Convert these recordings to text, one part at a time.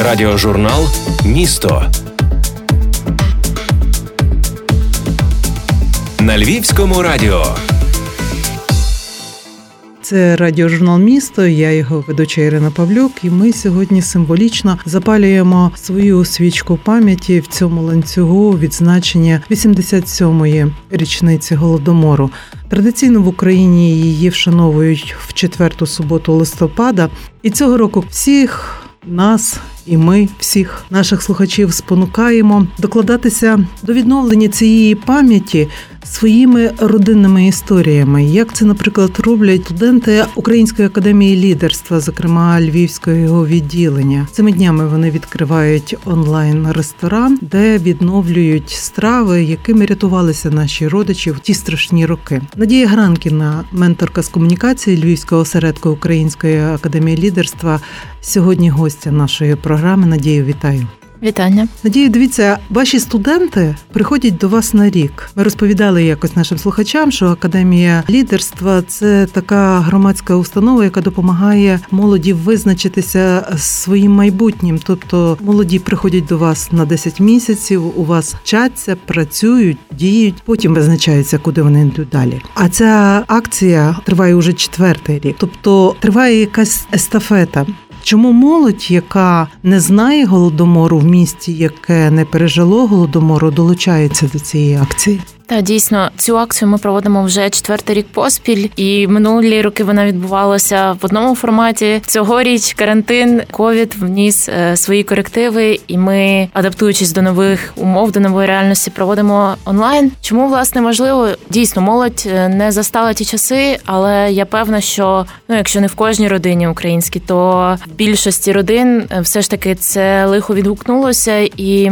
Радіожурнал Місто на Львівському радіо. Це радіожурнал місто. Я його ведуча Ірина Павлюк. І ми сьогодні символічно запалюємо свою свічку пам'яті в цьому ланцюгу відзначення 87-ї річниці голодомору. Традиційно в Україні її вшановують в четверту суботу листопада. І цього року всіх нас і ми всіх наших слухачів спонукаємо докладатися до відновлення цієї пам'яті своїми родинними історіями, як це, наприклад, роблять студенти Української академії лідерства, зокрема Львівського його відділення. Цими днями вони відкривають онлайн-ресторан, де відновлюють страви, якими рятувалися наші родичі в ті страшні роки. Надія Гранкіна, менторка з комунікації Львівського осередку Української академії лідерства, сьогодні гостя нашої програми. Надію, вітаю. Вітання. Надію, дивіться, ваші студенти приходять до вас на рік. Ми розповідали якось нашим слухачам, що академія лідерства це така громадська установа, яка допомагає молоді визначитися своїм майбутнім. Тобто молоді приходять до вас на 10 місяців, у вас вчаться, працюють, діють, потім визначаються, куди вони йдуть далі. А ця акція триває уже четвертий рік, тобто триває якась естафета. Чому молодь, яка не знає голодомору в місті, яке не пережило голодомору, долучається до цієї акції? Та дійсно цю акцію ми проводимо вже четвертий рік поспіль, і минулі роки вона відбувалася в одному форматі. Цьогоріч карантин ковід вніс е, свої корективи, і ми, адаптуючись до нових умов, до нової реальності, проводимо онлайн. Чому власне важливо? Дійсно, молодь е, не застала ті часи, але я певна, що ну, якщо не в кожній родині українській, то в більшості родин е, все ж таки це лихо відгукнулося і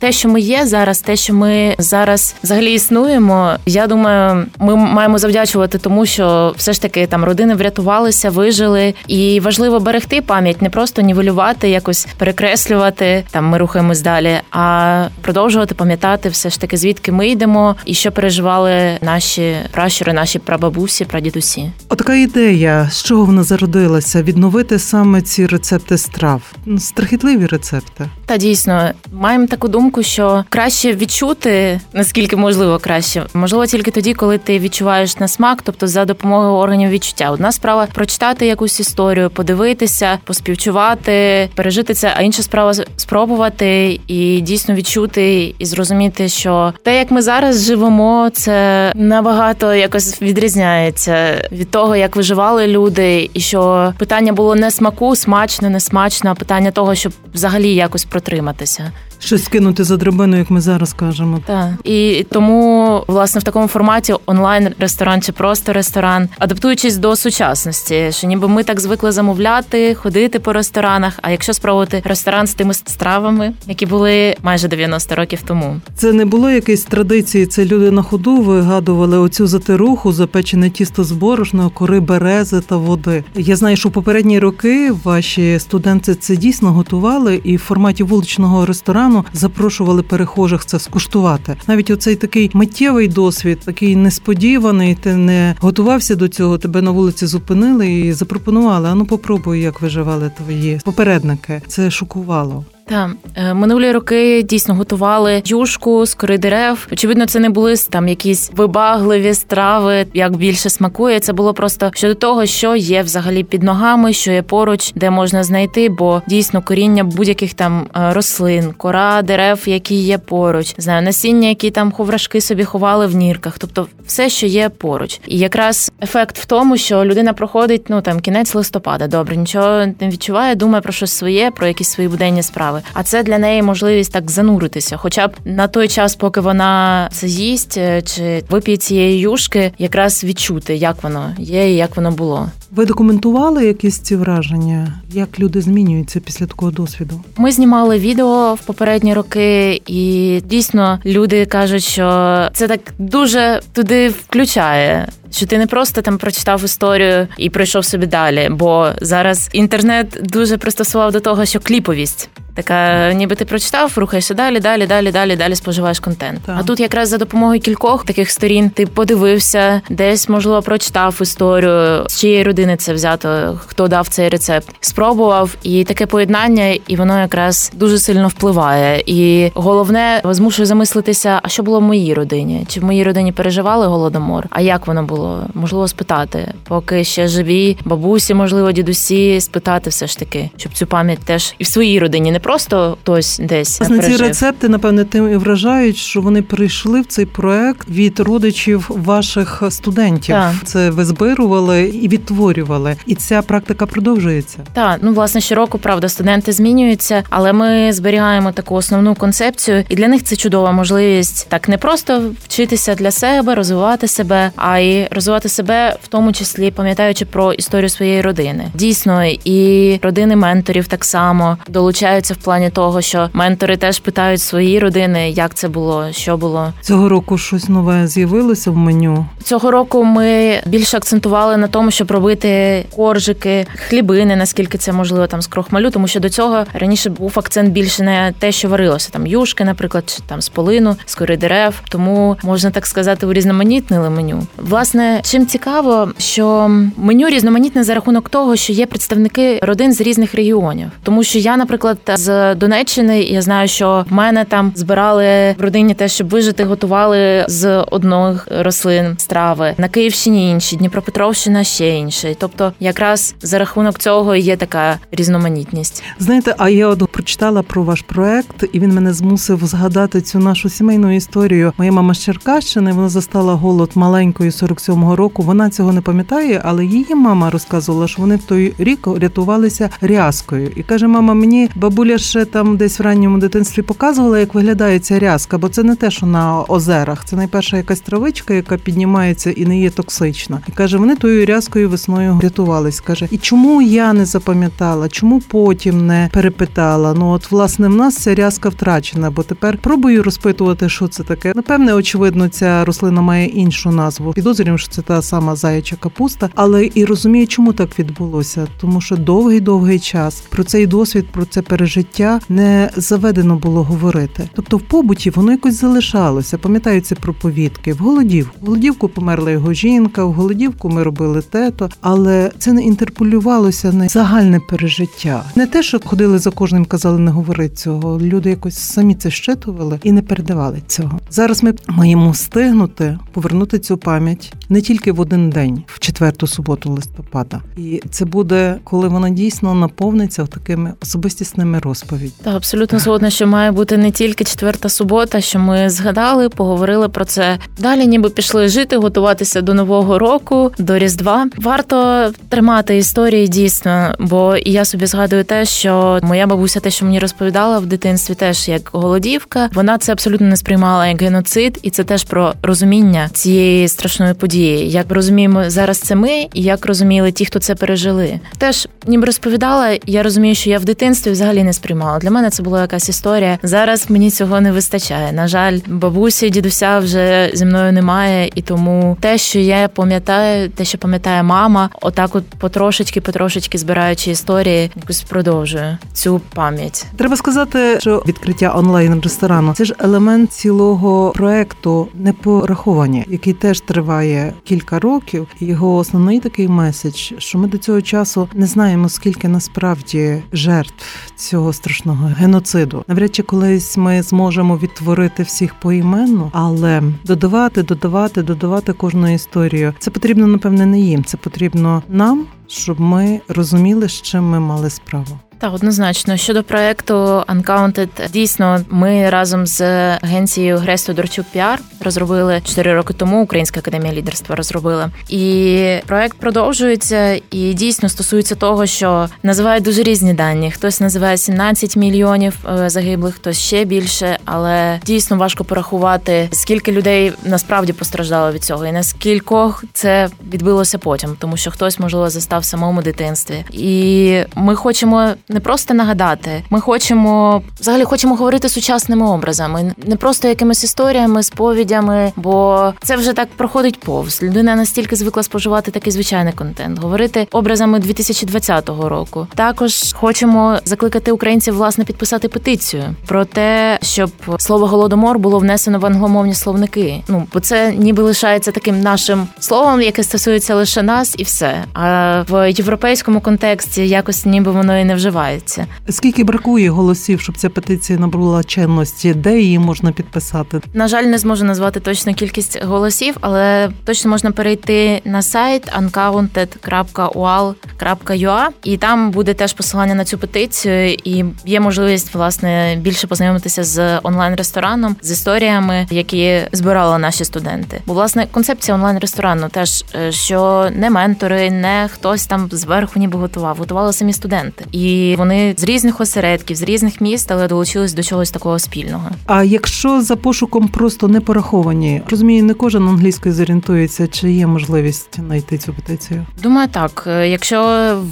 те, що ми є зараз, те, що ми зараз взагалі існуємо. Я думаю, ми маємо завдячувати тому, що все ж таки там родини врятувалися, вижили, і важливо берегти пам'ять, не просто нівелювати, якось перекреслювати. Там ми рухаємось далі, а продовжувати пам'ятати все ж таки, звідки ми йдемо і що переживали наші пращури, наші прабабусі, прадідусі. Отака ідея, з чого вона зародилася, відновити саме ці рецепти страв, страхітливі рецепти. Та дійсно маємо таку думку думку, що краще відчути наскільки можливо краще, можливо, тільки тоді, коли ти відчуваєш на смак, тобто за допомогою органів відчуття. Одна справа прочитати якусь історію, подивитися, поспівчувати, пережити це. А інша справа спробувати і дійсно відчути і зрозуміти, що те, як ми зараз живемо, це набагато якось відрізняється від того, як виживали люди, і що питання було не смаку, смачно, не смачно, а питання того, щоб взагалі якось протриматися щось кинути за драбину, як ми зараз кажемо. Так. І тому, власне, в такому форматі онлайн-ресторан чи просто ресторан, адаптуючись до сучасності, що ніби ми так звикли замовляти, ходити по ресторанах. А якщо спробувати ресторан з тими стравами, які були майже 90 років тому, це не було якоїсь традиції. Це люди на ходу вигадували оцю затируху, запечене тісто з борошна, кори берези та води. Я знаю, що в попередні роки ваші студенти це дійсно готували, і в форматі вуличного ресторану ресторану запрошували перехожих це скуштувати. Навіть оцей такий миттєвий досвід, такий несподіваний. Ти не готувався до цього. Тебе на вулиці зупинили і запропонували. Ану, попробуй, як виживали твої попередники. Це шокувало. Так, е, минулі роки дійсно готували юшку з кори дерев. Очевидно, це не були там якісь вибагливі страви, як більше смакує. Це було просто щодо того, що є взагалі під ногами, що є поруч, де можна знайти, бо дійсно коріння будь-яких там е, рослин, кора дерев, які є поруч, знаю, насіння, які там ховрашки собі ховали в нірках, тобто все, що є поруч. І якраз ефект в тому, що людина проходить ну там кінець листопада, добре, нічого не відчуває, думає про щось своє, про якісь свої буденні справи а це для неї можливість так зануритися, хоча б на той час, поки вона це з'їсть е, чи вип'є цієї юшки, якраз відчути, як воно є і як воно було. Ви документували якісь ці враження? Як люди змінюються після такого досвіду? Ми знімали відео в попередні роки, і дійсно люди кажуть, що це так дуже туди включає. Що ти не просто там прочитав історію і пройшов собі далі, бо зараз інтернет дуже пристосував до того, що кліповість Така, ніби ти прочитав, рухаєшся далі, далі, далі, далі, далі споживаєш контент. Так. А тут якраз за допомогою кількох таких сторін ти подивився, десь можливо прочитав історію, з чиєї родини це взято, хто дав цей рецепт, спробував, і таке поєднання, і воно якраз дуже сильно впливає. І головне змушує замислитися, а що було в моїй родині? Чи в моїй родині переживали голодомор? А як воно було? Можливо, спитати, поки ще живі бабусі, можливо, дідусі, спитати все ж таки, щоб цю пам'ять теж і в своїй родині, не просто хтось десь Власне, ці рецепти, напевне, тим і вражають, що вони прийшли в цей проект від родичів ваших студентів. Так. Це ви збирували і відтворювали, і ця практика продовжується. Так, ну власне щороку, правда, студенти змінюються, але ми зберігаємо таку основну концепцію, і для них це чудова можливість так не просто вчитися для себе, розвивати себе, а й розвивати себе в тому числі, пам'ятаючи про історію своєї родини. Дійсно, і родини менторів так само долучаються в плані того, що ментори теж питають свої родини, як це було, що було. Цього року щось нове з'явилося в меню. Цього року ми більше акцентували на тому, щоб робити коржики, хлібини, наскільки це можливо там з крохмалю, тому що до цього раніше був акцент більше на те, що варилося там юшки, наприклад, чи там з полину, з кори дерев. Тому можна так сказати, урізноманітнили меню. Власне, чим цікаво, що меню різноманітне за рахунок того, що є представники родин з різних регіонів, тому що я, наприклад, з Донеччини, я знаю, що мене там збирали в родині те, щоб вижити, готували з одних рослин страви на Київщині інші, Дніпропетровщина ще інші. Тобто, якраз за рахунок цього є така різноманітність. Знаєте, а я от прочитала про ваш проект, і він мене змусив згадати цю нашу сімейну історію. Моя мама з Черкащини, вона застала голод маленькою 47-го року. Вона цього не пам'ятає, але її мама розказувала, що вони в той рік рятувалися рязкою. І каже: мама, мені бабуля ще там десь в ранньому дитинстві показувала, як виглядає ця рязка, бо це не те, що на озерах. Це найперша якась травичка, яка піднімається і не є токсична. І каже, вони тою рязкою весною рятувались. Каже, і чому я не запам'ятала? Чому потім не перепитала? Ну от власне в нас ця рязка втрачена, бо тепер пробую розпитувати, що це таке. Напевне, очевидно, ця рослина має іншу назву. Підозрюємо, що це та сама заяча капуста, але і розумію, чому так відбулося, тому що довгий довгий час про цей досвід, про це пережиття не заведено було говорити. Тобто, в побуті воно якось залишалося. Пам'ятаю ці проповідки. В голодівку. В голодівку померла його жінка, в голодівку ми робили тето, але це не інтерполювалося на загальне пережиття. Не те, що ходили за кожним, казали, не говори цього. Люди якось самі це щитували і не передавали цього. Зараз ми маємо встигнути повернути цю пам'ять не тільки в один день, в четверту суботу листопада, і це буде, коли вона дійсно наповниться такими особистісними розповідями. Та абсолютно згодна, що має бути не тільки четверта субота, що ми згадали, поговорили про це. Далі, ніби пішли жити, готуватися до нового року, до Різдва. Варто тримати історії дійсно, бо я собі згадую те, що моя бабуся, те, що мені розповідала в дитинстві, теж як голодівка, вона це абсолютно не сприймала як геноцид, і це теж про розуміння цієї страшної події. Як розуміємо зараз, це ми, і як розуміли ті, хто це пережили. Теж ніби розповідала. Я розумію, що я в дитинстві взагалі не сприймала. Для мене це була якась історія. Зараз мені цього не вистачає. На жаль, бабусі, дідуся вже зі мною немає, і тому те, що я пам'ятаю, те, що пам'ятає мама, отак, от потрошечки, потрошечки збираючи історії, якось продовжую цю пам'ять. Треба сказати, що відкриття онлайн ресторану це ж елемент цілого проекту непораховані, який теж триває кілька років. Його основний такий меседж, що ми до цього часу не знаємо, скільки насправді жертв цього страшного геноциду. Навряд чи колись ми зможемо відтворити всіх поіменно, але додавати, додавати, додавати кожну історію. Це потрібно, напевне, не їм. Це потрібно нам, щоб ми розуміли, з чим ми мали справу. Так, однозначно щодо проекту Uncounted, дійсно, ми разом з агенцією Гресто Дорчук Піар розробили 4 роки тому. Українська академія лідерства розробила. І проект продовжується і дійсно стосується того, що називають дуже різні дані. Хтось називає 17 мільйонів е, загиблих, хтось ще більше, але дійсно важко порахувати, скільки людей насправді постраждало від цього, і наскількох це відбилося потім, тому що хтось можливо застав в самому дитинстві. І ми хочемо не просто нагадати. Ми хочемо взагалі хочемо говорити сучасними образами, не просто якимись історіями, сповідями, бо це вже так проходить повз. Людина настільки звикла споживати такий звичайний контент, говорити образами 2020 року. Також хочемо закликати українців власне підписати петицію про те, щоб слово голодомор було внесено в англомовні словники. Ну бо це ніби лишається таким нашим словом, яке стосується лише нас, і все. А в європейському контексті якось ніби воно і не вживається. Скільки бракує голосів, щоб ця петиція набула чинності, де її можна підписати? На жаль, не зможу назвати точну кількість голосів, але точно можна перейти на сайт uncounted.ual.ua і там буде теж посилання на цю петицію, і є можливість власне більше познайомитися з онлайн-рестораном, з історіями, які збирали наші студенти. Бо власне концепція онлайн-ресторану теж е, що не ментори, не хтось там зверху ніби готував, готували самі студенти, і вони з різних осередків, з різних міст, але долучились до чогось такого спільного. А якщо за пошуком просто не пораховані, розумію, не кожен англійською зорієнтується, чи є можливість знайти цю петицію? Думаю, так. Е, Якщо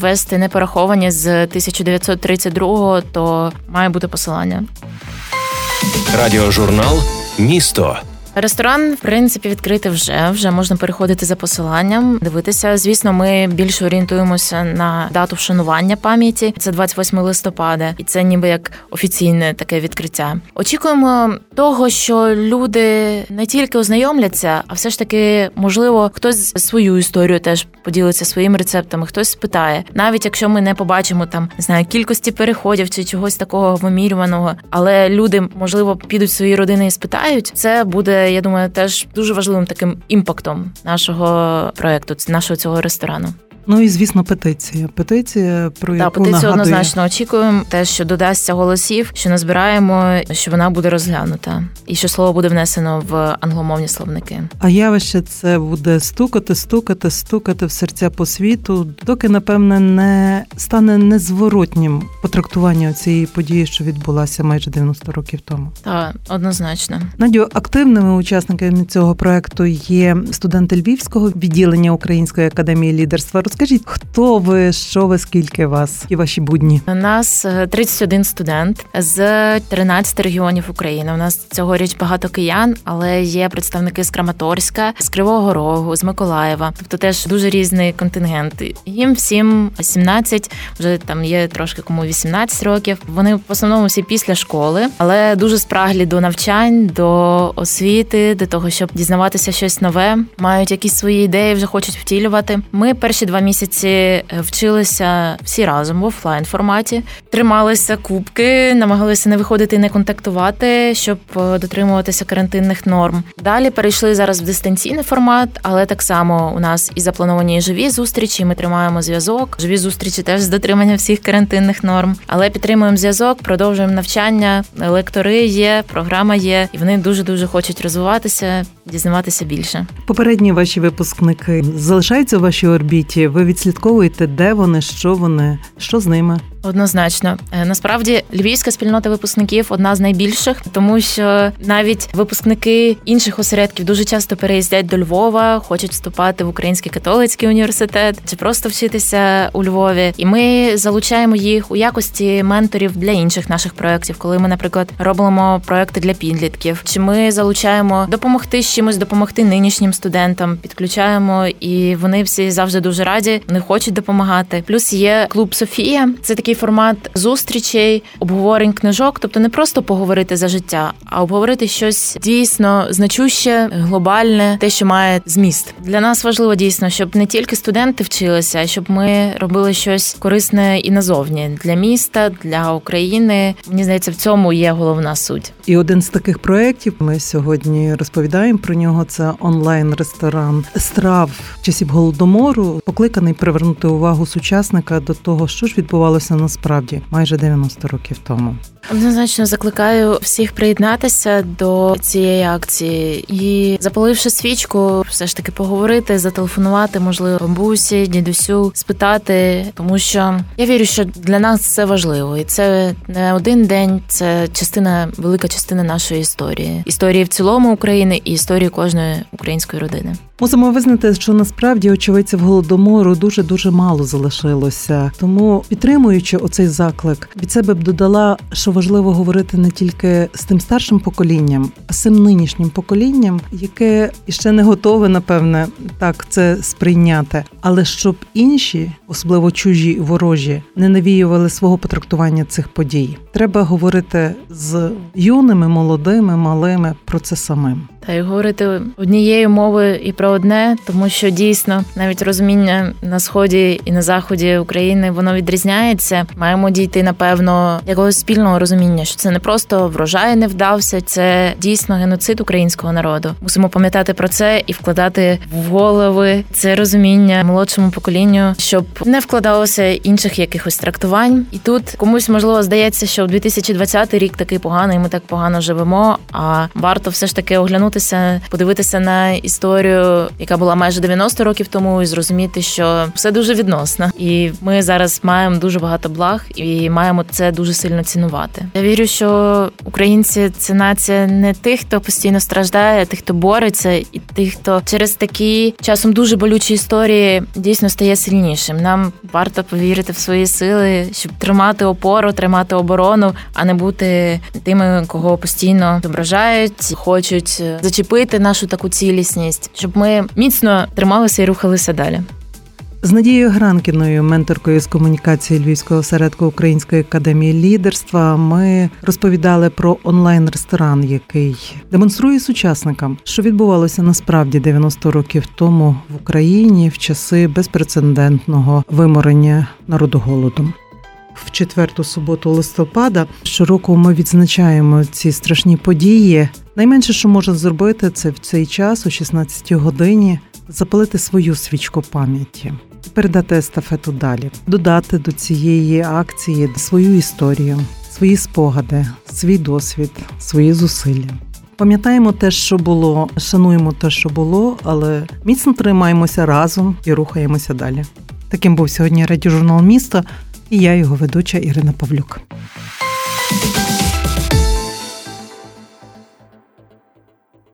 ввести не пораховані з 1932-го, то має бути посилання. Радіожурнал Місто. Ресторан, в принципі, відкритий вже. Вже можна переходити за посиланням, дивитися. Звісно, ми більше орієнтуємося на дату вшанування пам'яті. Це 28 листопада, і це ніби як офіційне таке відкриття. Очікуємо того, що люди не тільки ознайомляться, а все ж таки, можливо, хтось свою історію теж поділиться своїми рецептами, хтось спитає, навіть якщо ми не побачимо там не знаю кількості переходів чи чогось такого вимірюваного, але люди можливо підуть свої родини і спитають. Це буде я думаю, теж дуже важливим таким імпактом нашого проекту, нашого цього ресторану. Ну і звісно, петиція. Петиція про яку петицію нагадує... однозначно очікуємо. Те, що додасться голосів, що назбираємо, що вона буде розглянута, і що слово буде внесено в англомовні словники. А явище це буде стукати, стукати, стукати в серця по світу, доки напевне не стане незворотнім потрактування цієї події, що відбулася майже 90 років тому. Так, однозначно. Надю активними учасниками цього проекту є студенти Львівського відділення Української академії лідерства. Розкажіть, хто ви, що ви, скільки вас і ваші будні? У нас 31 студент з 13 регіонів України. У нас цьогоріч багато киян, але є представники з Краматорська, з Кривого Рогу, з Миколаєва. Тобто теж дуже різний контингент. Їм всім 17, вже там є трошки кому 18 років. Вони в основному всі після школи, але дуже спраглі до навчань, до освіти, до того, щоб дізнаватися щось нове, мають якісь свої ідеї, вже хочуть втілювати. Ми перші два місяці вчилися всі разом в офлайн форматі, трималися кубки, намагалися не виходити, не контактувати, щоб дотримуватися карантинних норм. Далі перейшли зараз в дистанційний формат, але так само у нас і заплановані живі зустрічі. Ми тримаємо зв'язок. Живі зустрічі теж з дотримання всіх карантинних норм, але підтримуємо зв'язок, продовжуємо навчання. Лектори є, програма є, і вони дуже дуже хочуть розвиватися, дізнаватися більше. Попередні ваші випускники залишаються у вашій орбіті. Ви відслідковуєте, де вони, що вони, що з ними. Однозначно, насправді львівська спільнота випускників одна з найбільших, тому що навіть випускники інших осередків дуже часто переїздять до Львова, хочуть вступати в Український католицький університет чи просто вчитися у Львові. І ми залучаємо їх у якості менторів для інших наших проєктів, коли ми, наприклад, робимо проекти для підлітків, чи ми залучаємо допомогти з чимось, допомогти нинішнім студентам, підключаємо, і вони всі завжди дуже раді, вони хочуть допомагати. Плюс є клуб Софія, це такий формат зустрічей, обговорень книжок, тобто не просто поговорити за життя, а обговорити щось дійсно значуще, глобальне, те, що має зміст. Для нас важливо дійсно, щоб не тільки студенти вчилися, а щоб ми робили щось корисне і назовні для міста, для України. Мені здається, в цьому є головна суть. І один з таких проєктів ми сьогодні розповідаємо про нього. Це онлайн-ресторан страв часів голодомору, покликаний привернути увагу сучасника до того, що ж відбувалося насправді майже 90 років тому. Однозначно закликаю всіх приєднатися до цієї акції і запаливши свічку, все ж таки поговорити, зателефонувати, можливо, бабусі, дідусю, спитати, тому що я вірю, що для нас це важливо, і це не один день, це частина, велика частина нашої історії, історії в цілому України і історії кожної української родини. Мусимо визнати, що насправді очевидців голодомору дуже дуже мало залишилося. Тому підтримуючи оцей заклик, від себе б додала, що важливо говорити не тільки з тим старшим поколінням, а з цим нинішнім поколінням, яке ще не готове, напевне, так це сприйняти, але щоб інші, особливо чужі і ворожі, не навіювали свого потрактування цих подій. Треба говорити з юними, молодими, малими про це самим. Та й говорити однією мовою і про одне, тому що дійсно навіть розуміння на сході і на заході України воно відрізняється. Маємо дійти напевно якогось спільного розуміння, що це не просто врожай не вдався, це дійсно геноцид українського народу. Мусимо пам'ятати про це і вкладати в голови це розуміння молодшому поколінню, щоб не вкладалося інших якихось трактувань. І тут комусь можливо здається, що 2020 рік такий поганий, ми так погано живемо. А варто все ж таки оглянутися, подивитися на історію, яка була майже 90 років тому, і зрозуміти, що все дуже відносно, і ми зараз маємо дуже багато благ і маємо це дуже сильно цінувати. Я вірю, що українці це нація не тих, хто постійно страждає, а тих, хто бореться, і тих, хто через такі часом дуже болючі історії дійсно стає сильнішим. Нам варто повірити в свої сили, щоб тримати опору, тримати оборону, а не бути тими, кого постійно ображають, хочуть зачепити нашу таку цілісність, щоб ми міцно трималися і рухалися далі. З Надією Гранкіною, менторкою з комунікації Львівського осередку Української академії лідерства, ми розповідали про онлайн-ресторан, який демонструє сучасникам, що відбувалося насправді 90 років тому в Україні в часи безпрецедентного виморення народу голодом. В четверту суботу листопада щороку ми відзначаємо ці страшні події. Найменше, що можна зробити, це в цей час, о 16 годині, запалити свою свічку пам'яті, передати естафету далі, додати до цієї акції свою історію, свої спогади, свій досвід, свої зусилля. Пам'ятаємо те, що було, шануємо те, що було, але міцно тримаємося разом і рухаємося далі. Таким був сьогодні радіожурнал місто і я його ведуча Ірина Павлюк.